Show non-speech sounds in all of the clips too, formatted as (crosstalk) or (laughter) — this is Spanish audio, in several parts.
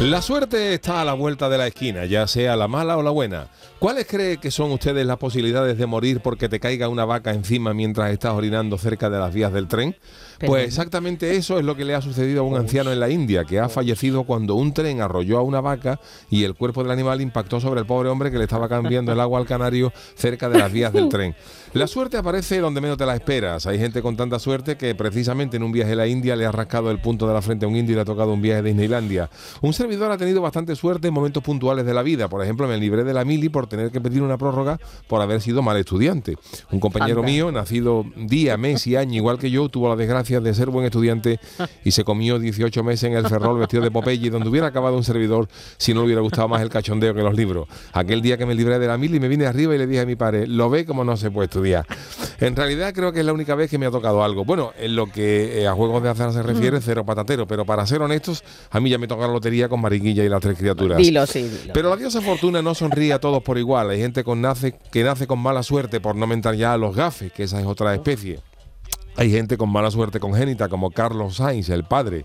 La suerte está a la vuelta de la esquina, ya sea la mala o la buena. ¿Cuáles cree que son ustedes las posibilidades de morir porque te caiga una vaca encima mientras estás orinando cerca de las vías del tren? Pues exactamente eso es lo que le ha sucedido a un anciano en la India, que ha fallecido cuando un tren arrolló a una vaca y el cuerpo del animal impactó sobre el pobre hombre que le estaba cambiando el agua al canario cerca de las vías del (laughs) tren. La suerte aparece donde menos te la esperas. Hay gente con tanta suerte que precisamente en un viaje a la India le ha rascado el punto de la frente a un indio y le ha tocado un viaje de Disneylandia. Un servidor ha tenido bastante suerte en momentos puntuales de la vida. Por ejemplo, me libré de la mili por tener que pedir una prórroga por haber sido mal estudiante. Un compañero mío, nacido día, (laughs) mes y año igual que yo, tuvo la desgracia de ser buen estudiante y se comió 18 meses en el Ferrol vestido de Popeye, donde hubiera acabado un servidor si no le hubiera gustado más el cachondeo que los libros. Aquel día que me libré de la mili me vine arriba y le dije a mi padre, lo ve como no se puede estudiar. En realidad creo que es la única vez que me ha tocado algo. Bueno, en lo que eh, a juegos de azar se refiere, cero patatero, pero para ser honestos, a mí ya me toca la lotería con Mariquilla y las tres criaturas. Dilo, sí, dilo. Pero la diosa Fortuna no sonríe a todos por igual. Hay gente con nace, que nace con mala suerte, por no mentar ya a los gafes, que esa es otra especie. Hay gente con mala suerte congénita, como Carlos Sainz, el padre,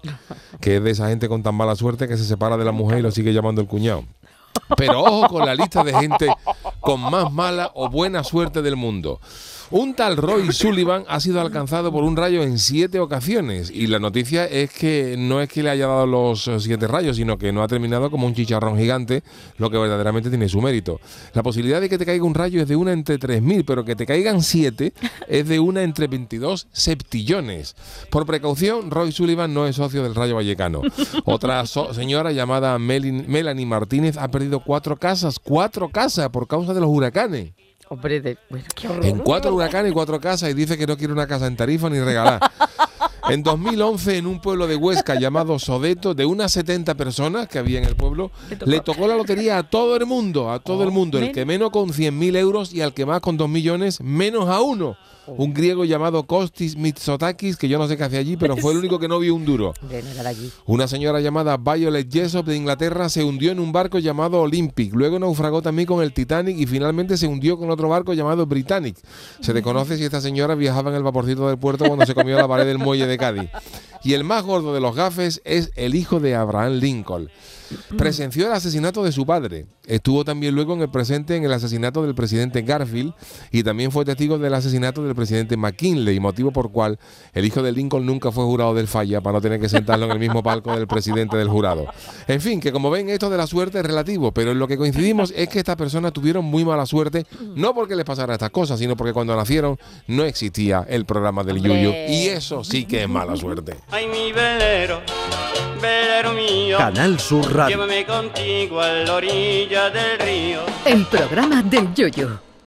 que es de esa gente con tan mala suerte que se separa de la mujer y lo sigue llamando el cuñado. Pero ojo con la lista de gente con más mala o buena suerte del mundo. Un tal Roy Sullivan ha sido alcanzado por un rayo en siete ocasiones y la noticia es que no es que le haya dado los eh, siete rayos, sino que no ha terminado como un chicharrón gigante, lo que verdaderamente tiene su mérito. La posibilidad de que te caiga un rayo es de una entre 3.000, pero que te caigan siete es de una entre 22 septillones. Por precaución, Roy Sullivan no es socio del Rayo Vallecano. Otra señora llamada Melanie Martínez ha perdido cuatro casas, cuatro casas por causa de los huracanes. Hombre, de, bueno, qué horror. En cuatro huracanes y cuatro casas y dice que no quiere una casa en tarifa ni regalar. En 2011, en un pueblo de Huesca llamado Sodeto, de unas 70 personas que había en el pueblo, le tocó la lotería a todo el mundo, a todo el mundo. El que menos con 100.000 euros y al que más con 2 millones, menos a uno. Un griego llamado Kostis Mitsotakis, que yo no sé qué hace allí, pero fue el único que no vio un duro. Una señora llamada Violet Jessop de Inglaterra se hundió en un barco llamado Olympic, luego naufragó también con el Titanic y finalmente se hundió con otro barco llamado Britannic. Se desconoce si esta señora viajaba en el vaporcito del puerto cuando se comió la pared del muelle de Cádiz. Y el más gordo de los gafes es el hijo de Abraham Lincoln. Presenció el asesinato de su padre. Estuvo también luego en el presente en el asesinato del presidente Garfield y también fue testigo del asesinato del presidente McKinley, motivo por cual el hijo de Lincoln nunca fue jurado del falla para no tener que sentarlo en el mismo palco del presidente del jurado. En fin, que como ven, esto de la suerte es relativo, pero en lo que coincidimos es que estas personas tuvieron muy mala suerte, no porque les pasara estas cosas, sino porque cuando nacieron no existía el programa del. Yuyu. Y eso sí que es mala suerte. Ay, mi velero, velero mío, Canal Sur Radio. llévame contigo a la orilla del río. El programa del Yoyo.